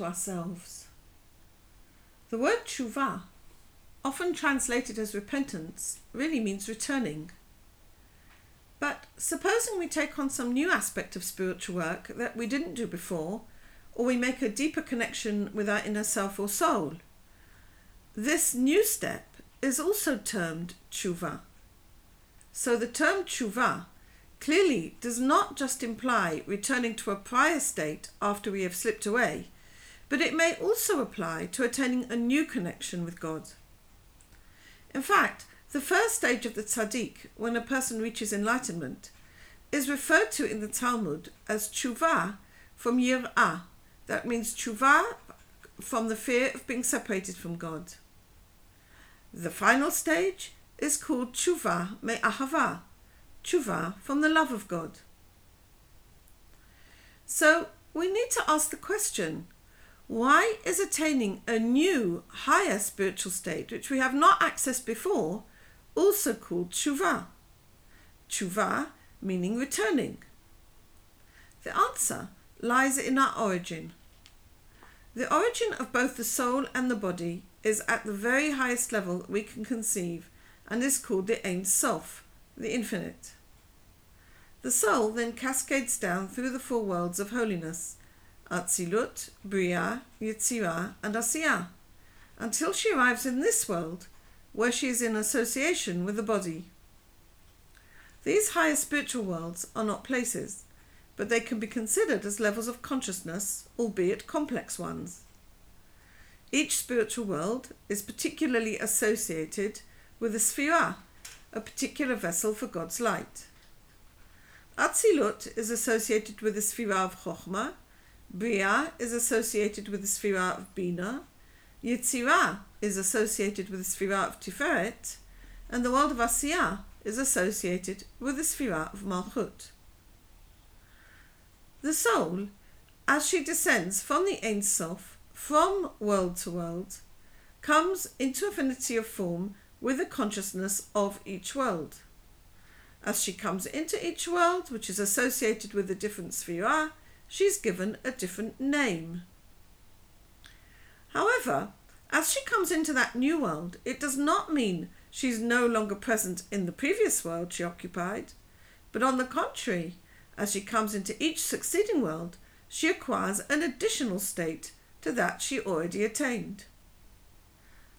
to ourselves. The word tshuva, often translated as repentance, really means returning. But supposing we take on some new aspect of spiritual work that we didn't do before, or we make a deeper connection with our inner self or soul, this new step is also termed tshuva. So the term tshuva clearly does not just imply returning to a prior state after we have slipped away, but it may also apply to attaining a new connection with God. In fact, the first stage of the tzaddik, when a person reaches enlightenment, is referred to in the Talmud as tshuva from yir'ah. That means tshuva from the fear of being separated from God. The final stage is called tshuva me'ahava, tshuva from the love of God. So we need to ask the question why is attaining a new, higher spiritual state, which we have not accessed before, also called tshuva? Tshuva meaning returning. The answer lies in our origin. The origin of both the soul and the body is at the very highest level we can conceive and is called the Ein Sof, the infinite. The soul then cascades down through the four worlds of holiness Atzilut, Bria, Yetzirah, and Asiyah, until she arrives in this world, where she is in association with the body. These higher spiritual worlds are not places, but they can be considered as levels of consciousness, albeit complex ones. Each spiritual world is particularly associated with a sphira, a particular vessel for God's light. Atzilut is associated with the sphira of Chokhmah, Bria is associated with the Sphira of Bina, Yetzirah is associated with the Sphira of Tiferet, and the world of Asiyah is associated with the Sphira of Malchut. The soul, as she descends from the Ein Sof, from world to world, comes into affinity of form with the consciousness of each world. As she comes into each world, which is associated with a different Sphira, she's given a different name. However, as she comes into that new world, it does not mean she's no longer present in the previous world she occupied, but on the contrary, as she comes into each succeeding world, she acquires an additional state to that she already attained.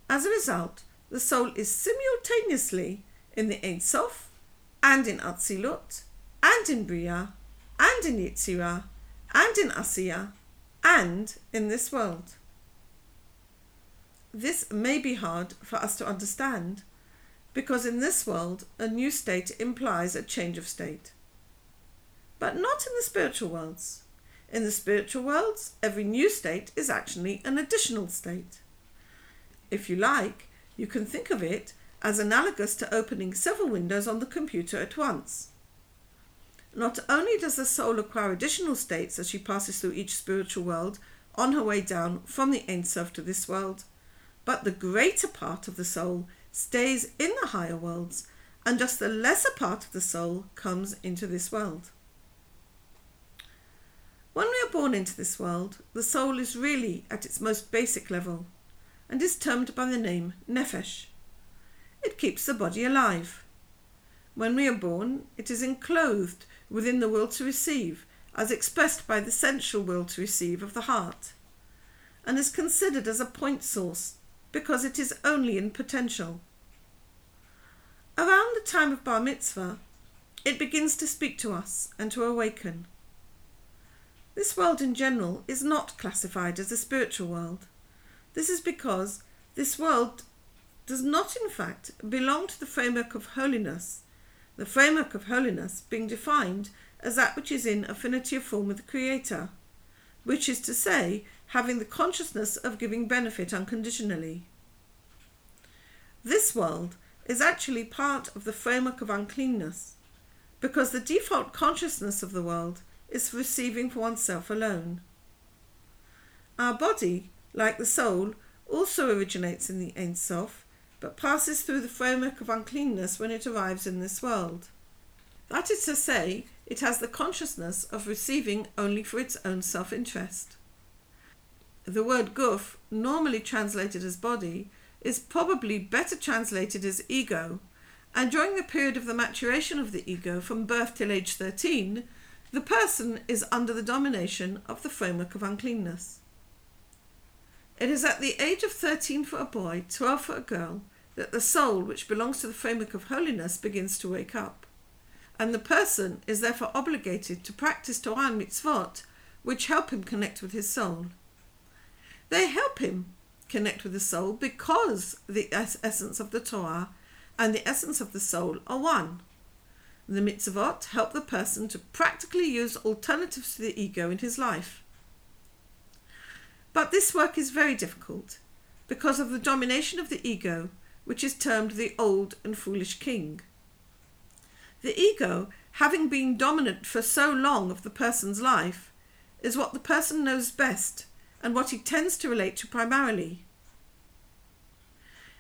As a result, the soul is simultaneously in the Ein Sof, and in Atzilut, and in Bria, and in Yetzirah, and in Asiya, and in this world. This may be hard for us to understand because in this world a new state implies a change of state. But not in the spiritual worlds. In the spiritual worlds, every new state is actually an additional state. If you like, you can think of it as analogous to opening several windows on the computer at once. Not only does the soul acquire additional states as she passes through each spiritual world on her way down from the Ein Sof to this world, but the greater part of the soul stays in the higher worlds, and just the lesser part of the soul comes into this world. When we are born into this world, the soul is really at its most basic level and is termed by the name Nefesh. It keeps the body alive. When we are born, it is enclosed within the will to receive, as expressed by the sensual will to receive of the heart, and is considered as a point source because it is only in potential. Around the time of Bar Mitzvah, it begins to speak to us and to awaken. This world in general is not classified as a spiritual world. This is because this world does not, in fact, belong to the framework of holiness the framework of holiness being defined as that which is in affinity of form with the Creator, which is to say, having the consciousness of giving benefit unconditionally. This world is actually part of the framework of uncleanness, because the default consciousness of the world is receiving for oneself alone. Our body, like the soul, also originates in the Ein Sof but passes through the framework of uncleanness when it arrives in this world. That is to say, it has the consciousness of receiving only for its own self interest. the word guf, normally translated as body, is probably better translated as ego, and during the period of the maturation of the ego, from birth till age 13, the person is under the domination of the framework of uncleanness. It is at the age of 13 for a boy, 12 for a girl, that the soul, which belongs to the framework of holiness, begins to wake up. And the person is therefore obligated to practice Torah and mitzvot, which help him connect with his soul. They help him connect with the soul because the essence of the Torah and the essence of the soul are one. The mitzvot help the person to practically use alternatives to the ego in his life. But this work is very difficult because of the domination of the ego, which is termed the old and foolish king. The ego, having been dominant for so long of the person's life, is what the person knows best and what he tends to relate to primarily.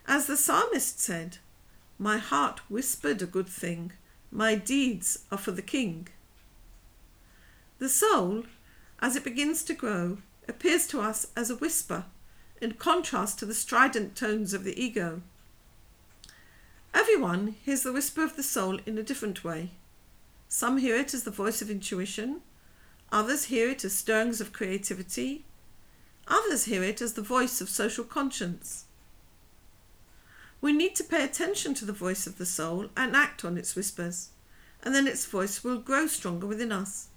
As the psalmist said, My heart whispered a good thing, my deeds are for the king. The soul, as it begins to grow, appears to us as a whisper, in contrast to the strident tones of the ego. Everyone hears the whisper of the soul in a different way. Some hear it as the voice of intuition, others hear it as stirrings of creativity, others hear it as the voice of social conscience. We need to pay attention to the voice of the soul and act on its whispers, and then its voice will grow stronger within us.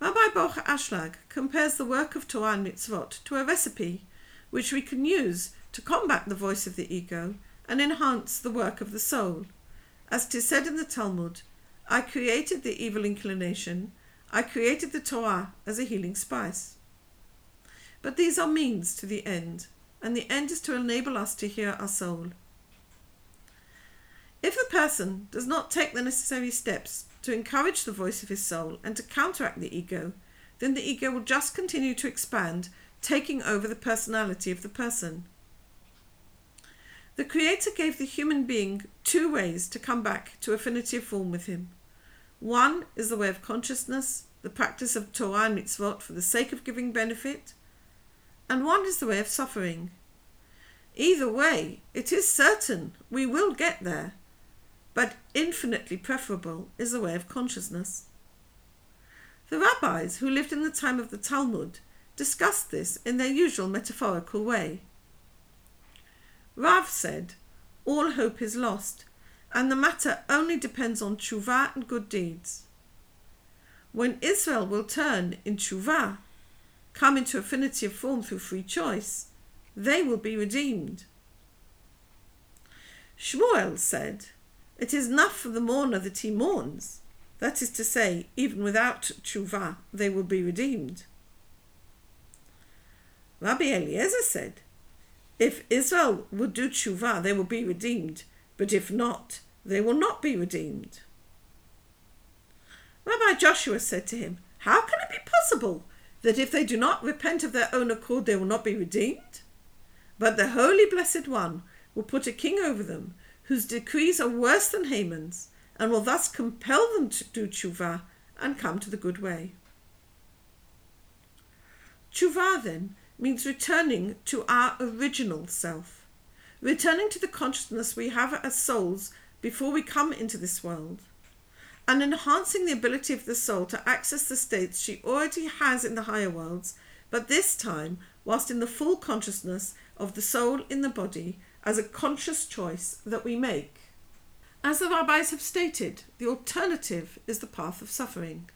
Rabbi Baruch Ashlag compares the work of Torah and mitzvot to a recipe which we can use to combat the voice of the ego and enhance the work of the soul. As tis said in the Talmud, I created the evil inclination, I created the Torah as a healing spice. But these are means to the end, and the end is to enable us to hear our soul. If a person does not take the necessary steps to encourage the voice of his soul and to counteract the ego, then the ego will just continue to expand, taking over the personality of the person. The Creator gave the human being two ways to come back to affinity of form with Him. One is the way of consciousness, the practice of Torah and mitzvot for the sake of giving benefit, and one is the way of suffering. Either way, it is certain we will get there, but infinitely preferable is the way of consciousness. The rabbis who lived in the time of the Talmud discussed this in their usual metaphorical way. Rav said, All hope is lost, and the matter only depends on tshuva and good deeds. When Israel will turn in tshuva, come into affinity of form through free choice, they will be redeemed. Shmuel said, It is enough for the mourner that he mourns. That is to say, even without tshuva, they will be redeemed. Rabbi Eliezer said, if Israel would do tshuva, they will be redeemed, but if not, they will not be redeemed. Rabbi Joshua said to him, How can it be possible that if they do not repent of their own accord, they will not be redeemed? But the Holy Blessed One will put a king over them, whose decrees are worse than Haman's, and will thus compel them to do tshuva and come to the good way. Tshuva, then, means returning to our original self, returning to the consciousness we have as souls before we come into this world, and enhancing the ability of the soul to access the states she already has in the higher worlds, but this time whilst in the full consciousness of the soul in the body as a conscious choice that we make. As the rabbis have stated, the alternative is the path of suffering.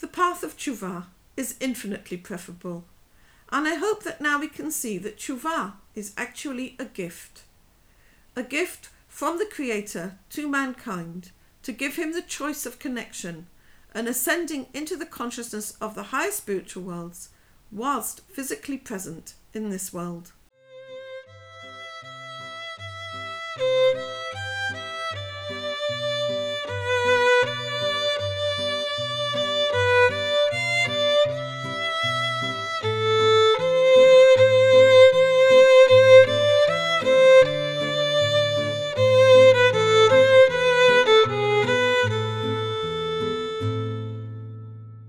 The path of tshuva is infinitely preferable. And I hope that now we can see that tshuva is actually a gift. A gift from the Creator to mankind to give him the choice of connection and ascending into the consciousness of the higher spiritual worlds whilst physically present in this world.